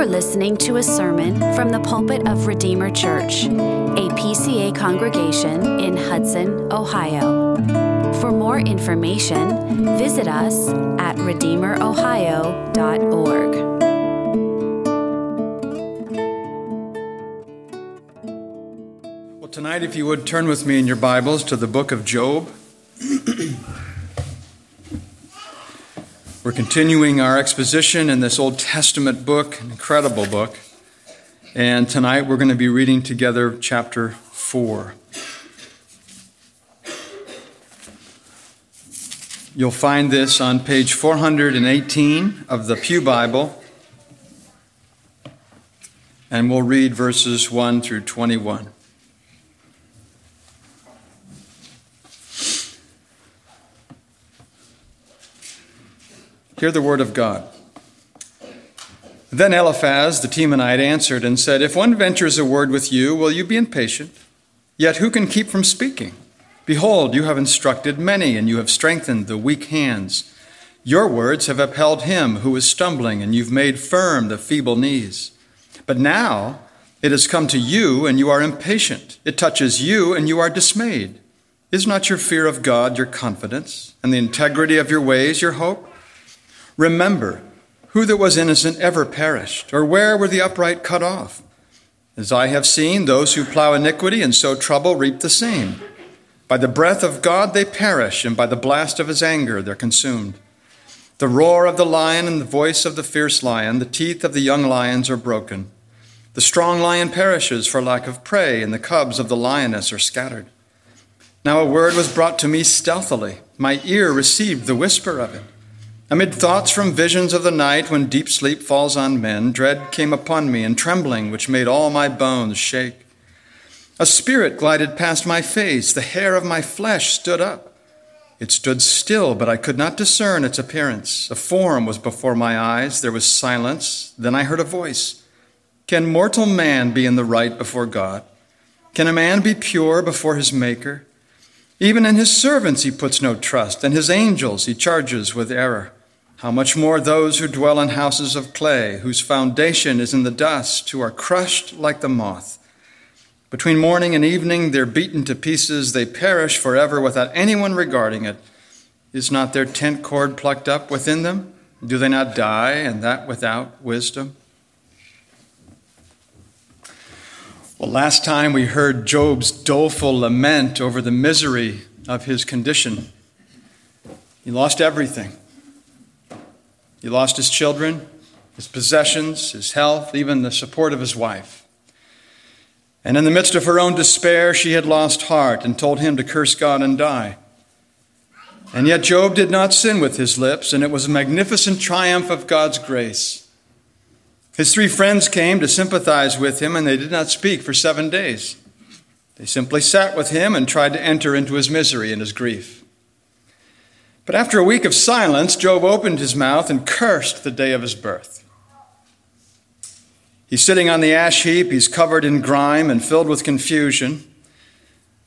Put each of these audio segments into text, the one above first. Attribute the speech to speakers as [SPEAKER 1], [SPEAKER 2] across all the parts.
[SPEAKER 1] are listening to a sermon from the pulpit of Redeemer Church, a PCA congregation in Hudson, Ohio. For more information, visit us at redeemerohio.org.
[SPEAKER 2] Well, tonight, if you would turn with me in your Bibles to the book of Job. We're continuing our exposition in this Old Testament book, an incredible book. And tonight we're going to be reading together chapter 4. You'll find this on page 418 of the Pew Bible. And we'll read verses 1 through 21. Hear the word of God. Then Eliphaz the Temanite answered and said, If one ventures a word with you, will you be impatient? Yet who can keep from speaking? Behold, you have instructed many, and you have strengthened the weak hands. Your words have upheld him who is stumbling, and you've made firm the feeble knees. But now it has come to you, and you are impatient. It touches you, and you are dismayed. Is not your fear of God your confidence, and the integrity of your ways your hope? Remember, who that was innocent ever perished, or where were the upright cut off? As I have seen, those who plow iniquity and sow trouble reap the same. By the breath of God they perish, and by the blast of his anger they're consumed. The roar of the lion and the voice of the fierce lion, the teeth of the young lions are broken. The strong lion perishes for lack of prey, and the cubs of the lioness are scattered. Now a word was brought to me stealthily. My ear received the whisper of it. Amid thoughts from visions of the night, when deep sleep falls on men, dread came upon me, and trembling which made all my bones shake. A spirit glided past my face, the hair of my flesh stood up. It stood still, but I could not discern its appearance. A form was before my eyes, there was silence, then I heard a voice. Can mortal man be in the right before God? Can a man be pure before his Maker? Even in his servants he puts no trust, and his angels he charges with error. How much more those who dwell in houses of clay, whose foundation is in the dust, who are crushed like the moth. Between morning and evening, they're beaten to pieces, they perish forever without anyone regarding it. Is not their tent cord plucked up within them? Do they not die, and that without wisdom? Well, last time we heard Job's doleful lament over the misery of his condition. He lost everything. He lost his children, his possessions, his health, even the support of his wife. And in the midst of her own despair, she had lost heart and told him to curse God and die. And yet Job did not sin with his lips, and it was a magnificent triumph of God's grace. His three friends came to sympathize with him, and they did not speak for seven days. They simply sat with him and tried to enter into his misery and his grief. But after a week of silence, Job opened his mouth and cursed the day of his birth. He's sitting on the ash heap, he's covered in grime and filled with confusion.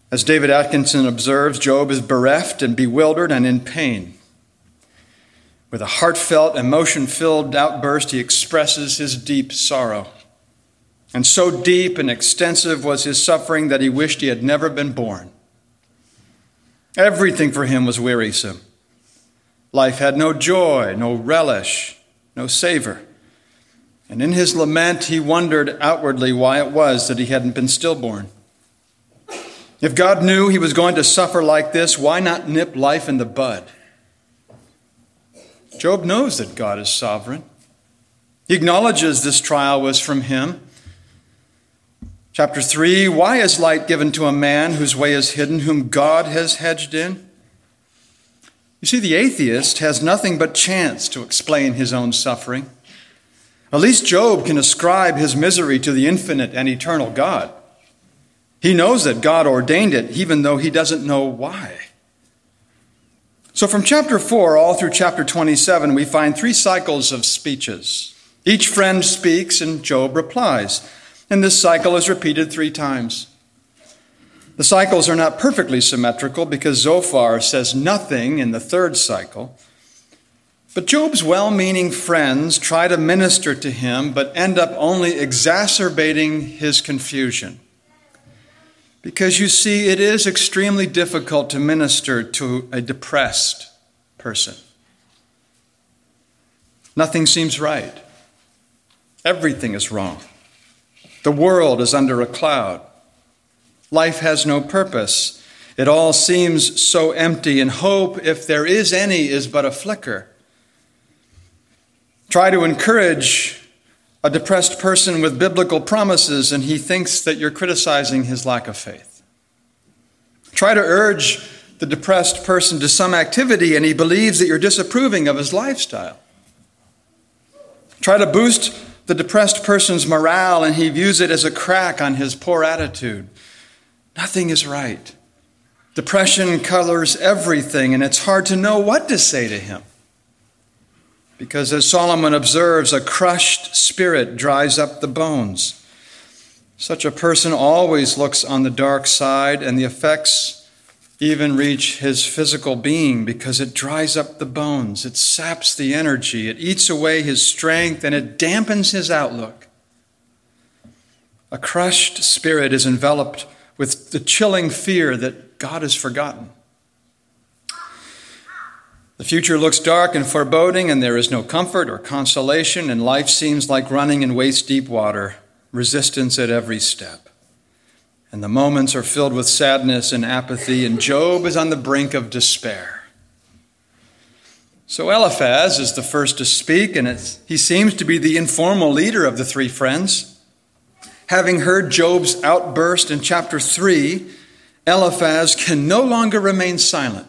[SPEAKER 2] As David Atkinson observes, Job is bereft and bewildered and in pain. With a heartfelt, emotion filled outburst, he expresses his deep sorrow. And so deep and extensive was his suffering that he wished he had never been born. Everything for him was wearisome. Life had no joy, no relish, no savor. And in his lament, he wondered outwardly why it was that he hadn't been stillborn. If God knew he was going to suffer like this, why not nip life in the bud? Job knows that God is sovereign. He acknowledges this trial was from him. Chapter 3 Why is light given to a man whose way is hidden, whom God has hedged in? You see, the atheist has nothing but chance to explain his own suffering. At least Job can ascribe his misery to the infinite and eternal God. He knows that God ordained it, even though he doesn't know why. So, from chapter 4 all through chapter 27, we find three cycles of speeches. Each friend speaks and Job replies. And this cycle is repeated three times. The cycles are not perfectly symmetrical because Zophar says nothing in the third cycle. But Job's well meaning friends try to minister to him, but end up only exacerbating his confusion. Because you see, it is extremely difficult to minister to a depressed person. Nothing seems right. Everything is wrong. The world is under a cloud. Life has no purpose. It all seems so empty, and hope, if there is any, is but a flicker. Try to encourage a depressed person with biblical promises, and he thinks that you're criticizing his lack of faith. Try to urge the depressed person to some activity, and he believes that you're disapproving of his lifestyle. Try to boost the depressed person's morale, and he views it as a crack on his poor attitude. Nothing is right. Depression colors everything, and it's hard to know what to say to him. Because as Solomon observes, a crushed spirit dries up the bones. Such a person always looks on the dark side, and the effects even reach his physical being because it dries up the bones, it saps the energy, it eats away his strength, and it dampens his outlook. A crushed spirit is enveloped with the chilling fear that God has forgotten. The future looks dark and foreboding, and there is no comfort or consolation, and life seems like running in waist deep water, resistance at every step. And the moments are filled with sadness and apathy, and Job is on the brink of despair. So Eliphaz is the first to speak, and he seems to be the informal leader of the three friends. Having heard Job's outburst in chapter 3, Eliphaz can no longer remain silent.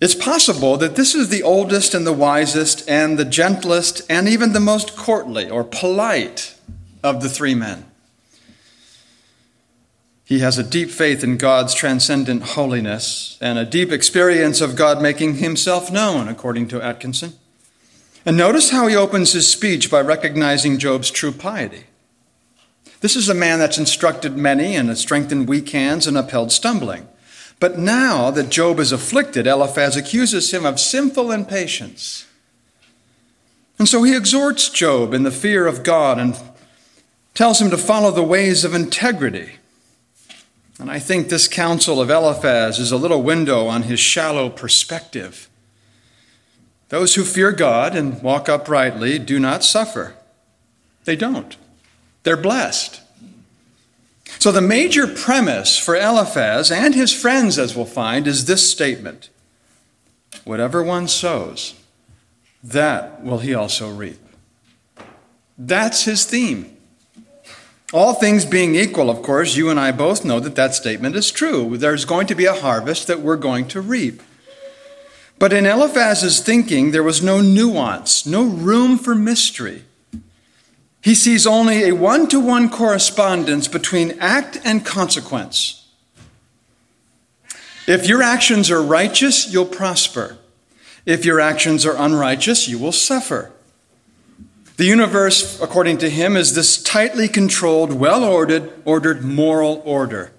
[SPEAKER 2] It's possible that this is the oldest and the wisest and the gentlest and even the most courtly or polite of the three men. He has a deep faith in God's transcendent holiness and a deep experience of God making himself known, according to Atkinson. And notice how he opens his speech by recognizing Job's true piety. This is a man that's instructed many and has strengthened weak hands and upheld stumbling. But now that Job is afflicted, Eliphaz accuses him of sinful impatience. And so he exhorts Job in the fear of God and tells him to follow the ways of integrity. And I think this counsel of Eliphaz is a little window on his shallow perspective. Those who fear God and walk uprightly do not suffer. They don't. They're blessed. So, the major premise for Eliphaz and his friends, as we'll find, is this statement Whatever one sows, that will he also reap. That's his theme. All things being equal, of course, you and I both know that that statement is true. There's going to be a harvest that we're going to reap. But in Eliphaz's thinking, there was no nuance, no room for mystery. He sees only a one to one correspondence between act and consequence. If your actions are righteous, you'll prosper. If your actions are unrighteous, you will suffer. The universe, according to him, is this tightly controlled, well ordered, ordered moral order.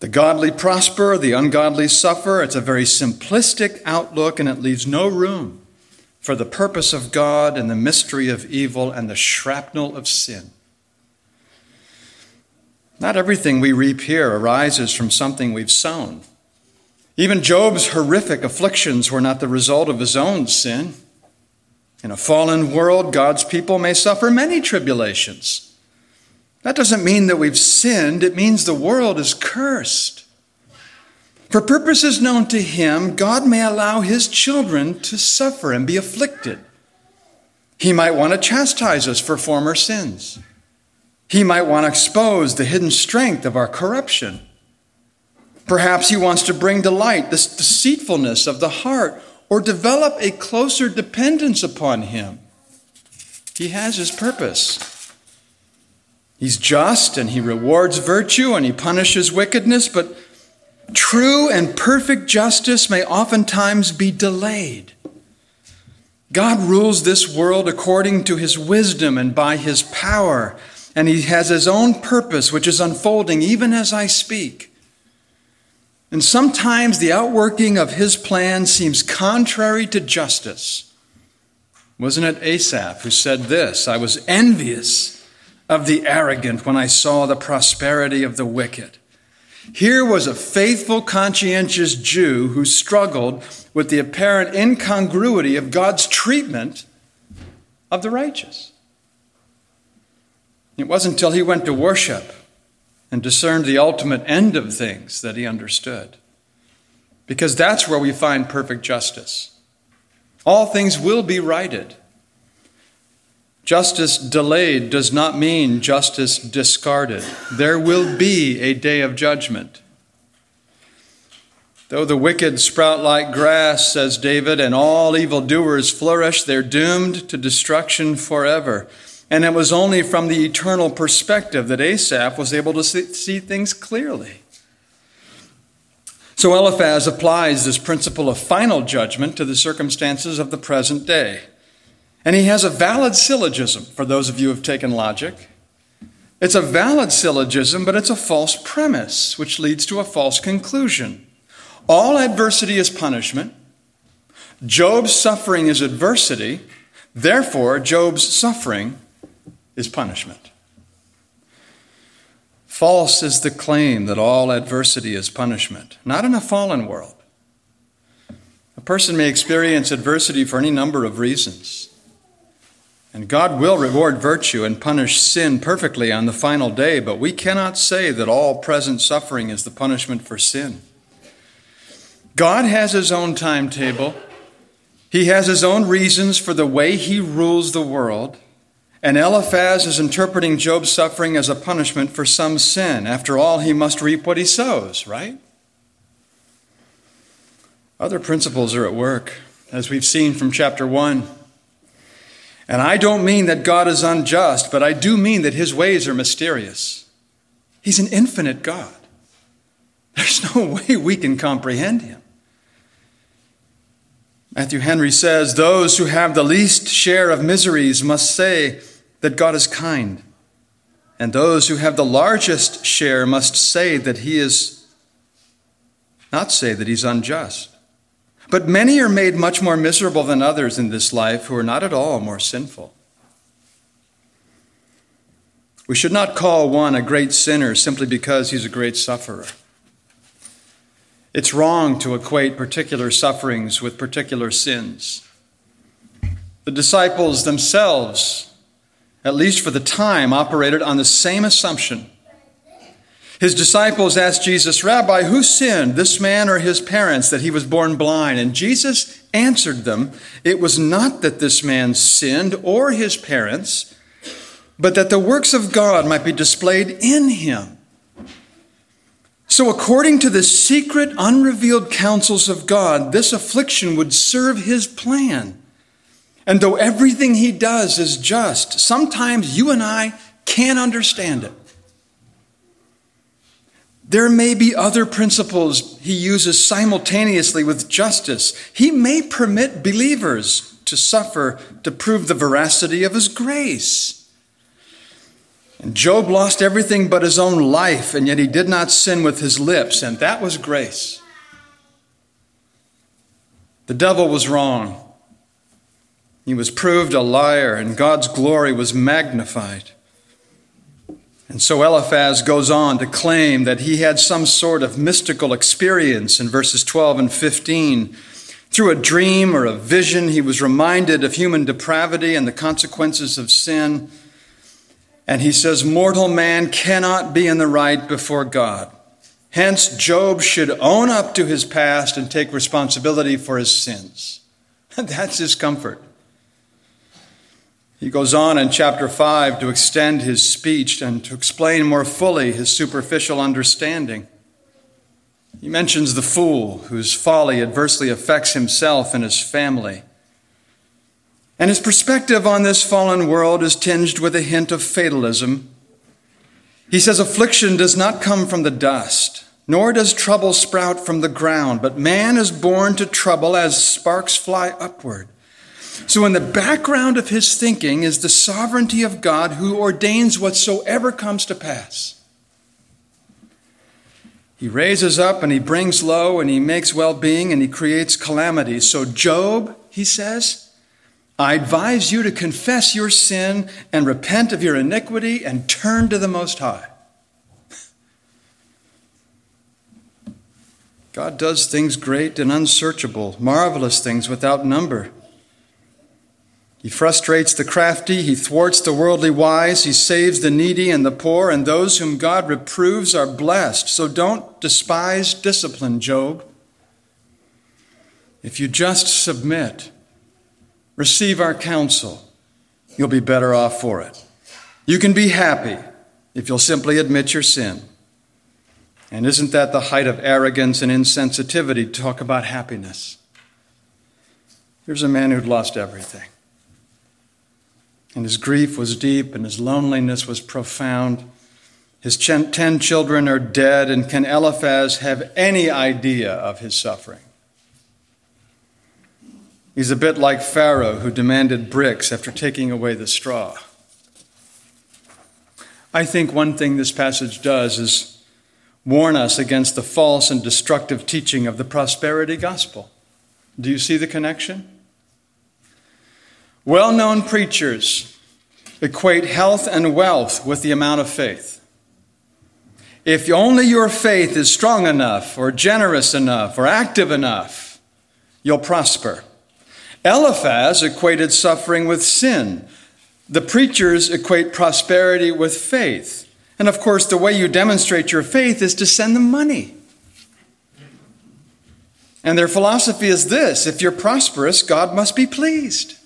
[SPEAKER 2] The godly prosper, the ungodly suffer. It's a very simplistic outlook, and it leaves no room for the purpose of God and the mystery of evil and the shrapnel of sin. Not everything we reap here arises from something we've sown. Even Job's horrific afflictions were not the result of his own sin. In a fallen world, God's people may suffer many tribulations. That doesn't mean that we've sinned, it means the world is cursed. For purposes known to him, God may allow his children to suffer and be afflicted. He might want to chastise us for former sins. He might want to expose the hidden strength of our corruption. Perhaps he wants to bring to light this deceitfulness of the heart or develop a closer dependence upon him. He has his purpose. He's just and he rewards virtue and he punishes wickedness, but True and perfect justice may oftentimes be delayed. God rules this world according to his wisdom and by his power, and he has his own purpose which is unfolding even as I speak. And sometimes the outworking of his plan seems contrary to justice. Wasn't it Asaph who said this? I was envious of the arrogant when I saw the prosperity of the wicked. Here was a faithful, conscientious Jew who struggled with the apparent incongruity of God's treatment of the righteous. It wasn't until he went to worship and discerned the ultimate end of things that he understood. Because that's where we find perfect justice. All things will be righted. Justice delayed does not mean justice discarded. There will be a day of judgment. Though the wicked sprout like grass, says David, and all evildoers flourish, they're doomed to destruction forever. And it was only from the eternal perspective that Asaph was able to see, things clearly. So Eliphaz applies this principle of final judgment to the circumstances of the present day. And he has a valid syllogism for those of you who have taken logic. It's a valid syllogism, but it's a false premise, which leads to a false conclusion. All adversity is punishment. Job's suffering is adversity. Therefore, Job's suffering is punishment. False is the claim that all adversity is punishment, not in a fallen world. A person may experience adversity for any number of reasons. And God will reward virtue and punish sin perfectly on the final day, but we cannot say that all present suffering is the punishment for sin. God has his own timetable. He has his own reasons for the way he rules the world. And Eliphaz is interpreting Job's suffering as a punishment for some sin. After all, he must reap what he sows, right? Other principles are at work, as we've seen from chapter 1. And I don't mean that God is unjust, but I do mean that his ways are mysterious. He's an infinite God. There's no way we can comprehend him. Matthew Henry says, Those who have the least share of miseries must say that God is kind. And those who have the largest share must say that he is, not say that he's unjust. But many are made much more miserable than others in this life who are not at all more sinful. We should not call one a great sinner simply because he's a great sufferer. It's wrong to equate particular sufferings with particular sins. The disciples themselves, at least for the time, operated on the same assumption his disciples asked Jesus, Rabbi, who sinned, this man or his parents, that he was born blind? And Jesus answered them, It was not that this man sinned or his parents, but that the works of God might be displayed in him. So, according to the secret, unrevealed counsels of God, this affliction would serve his plan. And though everything he does is just, sometimes you and I can't understand it. There may be other principles he uses simultaneously with justice. He may permit believers to suffer to prove the veracity of his grace. And Job lost everything but his own life, and yet he did not sin with his lips, and that was grace. The devil was wrong. He was proved a liar, and God's glory was magnified. And so Eliphaz goes on to claim that he had some sort of mystical experience in verses 12 and 15. Through a dream or a vision, he was reminded of human depravity and the consequences of sin. And he says, Mortal man cannot be in the right before God. Hence, Job should own up to his past and take responsibility for his sins. That's his comfort. He goes on in chapter 5 to extend his speech and to explain more fully his superficial understanding. He mentions the fool whose folly adversely affects himself and his family. And his perspective on this fallen world is tinged with a hint of fatalism. He says, Affliction does not come from the dust, nor does trouble sprout from the ground, but man is born to trouble as sparks fly upward. So, in the background of his thinking is the sovereignty of God who ordains whatsoever comes to pass. He raises up and he brings low and he makes well being and he creates calamity. So, Job, he says, I advise you to confess your sin and repent of your iniquity and turn to the Most High. God does things great and unsearchable, marvelous things without number. He frustrates the crafty, he thwarts the worldly wise, he saves the needy and the poor, and those whom God reproves are blessed. So don't despise discipline, Job. If you just submit, receive our counsel, you'll be better off for it. You can be happy if you'll simply admit your sin. And isn't that the height of arrogance and insensitivity to talk about happiness? Here's a man who'd lost everything. And his grief was deep and his loneliness was profound. His ten children are dead, and can Eliphaz have any idea of his suffering? He's a bit like Pharaoh who demanded bricks after taking away the straw. I think one thing this passage does is warn us against the false and destructive teaching of the prosperity gospel. Do you see the connection? Well known preachers equate health and wealth with the amount of faith. If only your faith is strong enough, or generous enough, or active enough, you'll prosper. Eliphaz equated suffering with sin. The preachers equate prosperity with faith. And of course, the way you demonstrate your faith is to send them money. And their philosophy is this if you're prosperous, God must be pleased.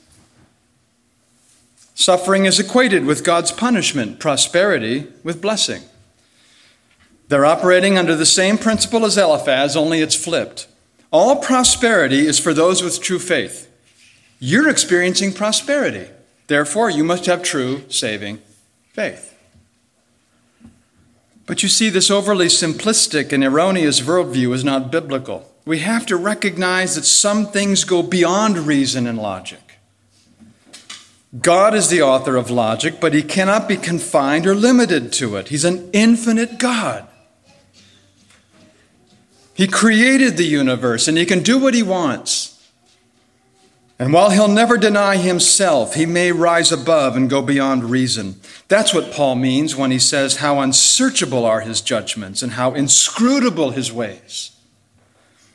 [SPEAKER 2] Suffering is equated with God's punishment, prosperity with blessing. They're operating under the same principle as Eliphaz, only it's flipped. All prosperity is for those with true faith. You're experiencing prosperity. Therefore, you must have true saving faith. But you see, this overly simplistic and erroneous worldview is not biblical. We have to recognize that some things go beyond reason and logic. God is the author of logic, but he cannot be confined or limited to it. He's an infinite God. He created the universe and he can do what he wants. And while he'll never deny himself, he may rise above and go beyond reason. That's what Paul means when he says how unsearchable are his judgments and how inscrutable his ways.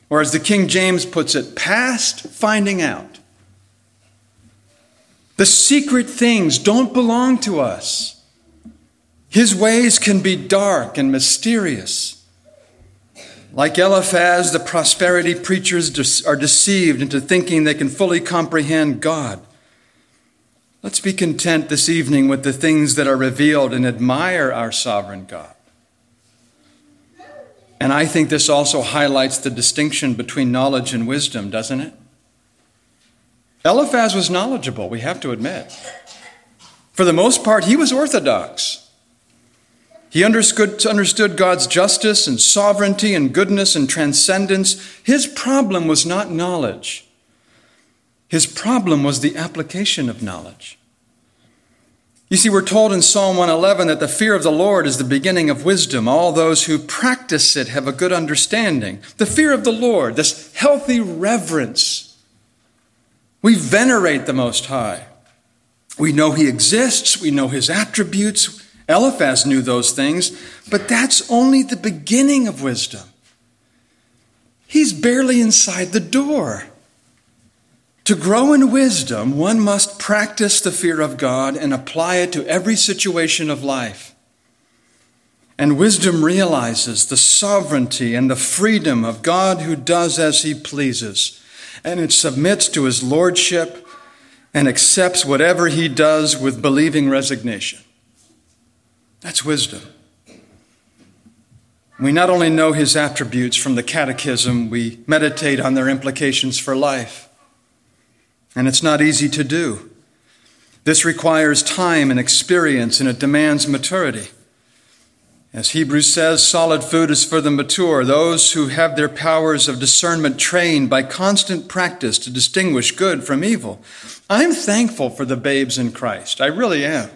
[SPEAKER 2] Or as the King James puts it, past finding out. The secret things don't belong to us. His ways can be dark and mysterious. Like Eliphaz, the prosperity preachers are deceived into thinking they can fully comprehend God. Let's be content this evening with the things that are revealed and admire our sovereign God. And I think this also highlights the distinction between knowledge and wisdom, doesn't it? Eliphaz was knowledgeable, we have to admit. For the most part, he was orthodox. He understood, God's justice and sovereignty and goodness and transcendence. His problem was not knowledge, his problem was the application of knowledge. You see, we're told in Psalm 111 that the fear of the Lord is the beginning of wisdom. All those who practice it have a good understanding. The fear of the Lord, this healthy reverence we venerate the Most High. We know He exists, we know His attributes. Eliphaz knew those things, but that's only the beginning of wisdom. He's barely inside the door. To grow in wisdom, one must practice the fear of God and apply it to every situation of life. And wisdom realizes the sovereignty and the freedom of God who does as he pleases and it submits to his lordship and accepts whatever he does with believing resignation. That's wisdom. We not only know his attributes from the catechism, we meditate on their implications for life. And it's not easy to do. This requires time and experience, and it demands maturity. As Hebrews says, solid food is for the mature, those who have their powers of discernment trained by constant practice to distinguish good from evil. I'm thankful for the babes in Christ. I really am.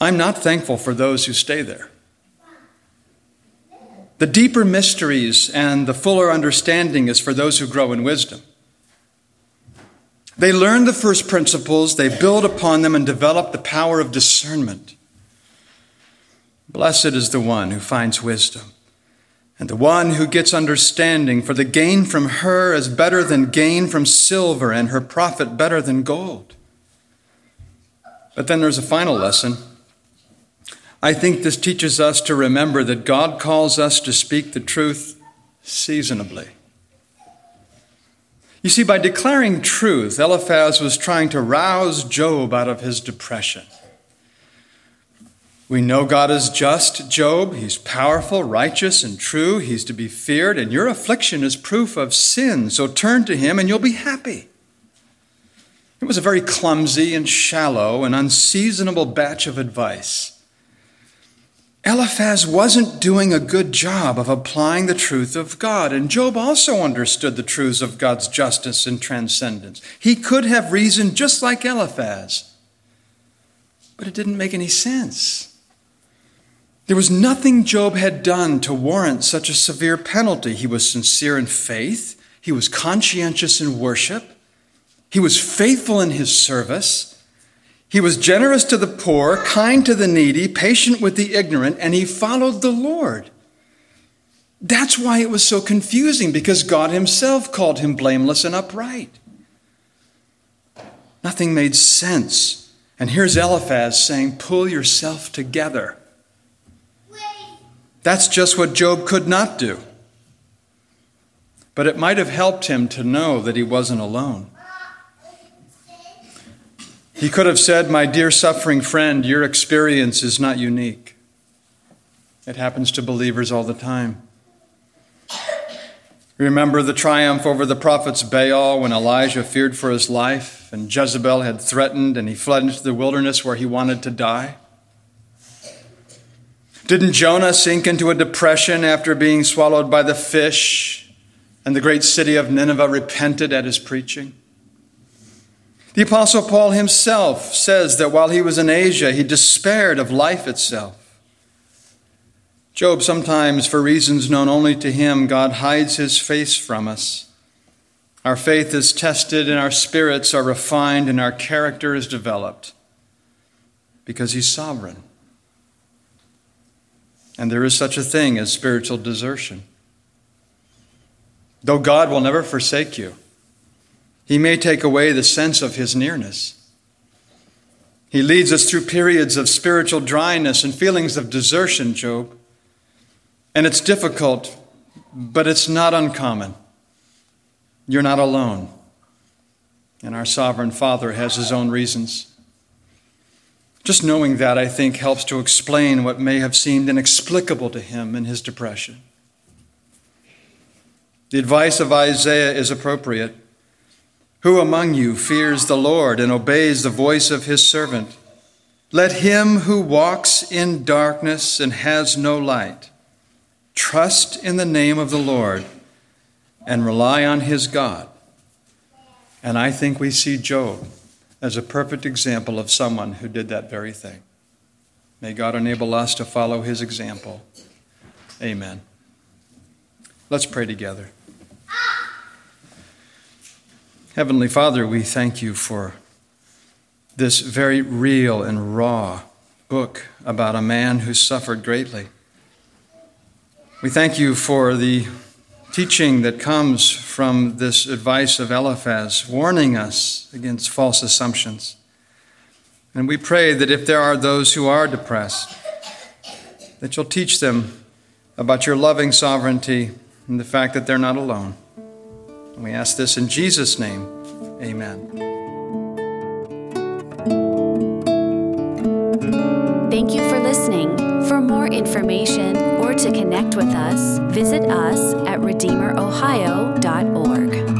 [SPEAKER 2] I'm not thankful for those who stay there. The deeper mysteries and the fuller understanding is for those who grow in wisdom. They learn the first principles, they build upon them, and develop the power of discernment. Blessed is the one who finds wisdom, and the one who gets understanding, for the gain from her is better than gain from silver, and her profit better than gold. But then there's a final lesson. I think this teaches us to remember that God calls us to speak the truth seasonably. You see, by declaring truth, Eliphaz was trying to rouse Job out of his depression. We know God is just, Job. He's powerful, righteous, and true. He's to be feared, and your affliction is proof of sin. So turn to him and you'll be happy. It was a very clumsy and shallow and unseasonable batch of advice. Eliphaz wasn't doing a good job of applying the truth of God, and Job also understood the truths of God's justice and transcendence. He could have reasoned just like Eliphaz, but it didn't make any sense. There was nothing Job had done to warrant such a severe penalty. He was sincere in faith, he was conscientious in worship, he was faithful in his service. He was generous to the poor, kind to the needy, patient with the ignorant, and he followed the Lord. That's why it was so confusing, because God Himself called him blameless and upright. Nothing made sense. And here's Eliphaz saying, Pull yourself together. That's just what Job could not do. But it might have helped him to know that he wasn't alone. He could have said, My dear suffering friend, your experience is not unique. It happens to believers all the time. Remember the triumph over the prophets Baal when Elijah feared for his life and Jezebel had threatened and he fled into the wilderness where he wanted to die? Didn't Jonah sink into a depression after being swallowed by the fish and the great city of Nineveh repented at his preaching? The Apostle Paul himself says that while he was in Asia, he despaired of life itself. Job, sometimes for reasons known only to him, God hides his face from us. Our faith is tested, and our spirits are refined, and our character is developed because he's sovereign. And there is such a thing as spiritual desertion. Though God will never forsake you, he may take away the sense of his nearness. He leads us through periods of spiritual dryness and feelings of desertion, Job. And it's difficult, but it's not uncommon. You're not alone. And our sovereign Father has his own reasons. Just knowing that, I think, helps to explain what may have seemed inexplicable to him in his depression. The advice of Isaiah is appropriate. Who among you fears the Lord and obeys the voice of his servant? Let him who walks in darkness and has no light trust in the name of the Lord and rely on his God. And I think we see Job as a perfect example of someone who did that very thing. May God enable us to follow his example. Amen. Let's pray together. Heavenly Father, we thank you for this very real and raw book about a man who suffered greatly. We thank you for the teaching that comes from this advice of Eliphaz, warning us against false assumptions. And we pray that if there are those who are depressed, that you'll teach them about your loving sovereignty and the fact that they're not alone. And we ask this in Jesus' name. Amen.
[SPEAKER 1] Thank you for listening. For more information or to connect with us, visit us at RedeemerOhio.org.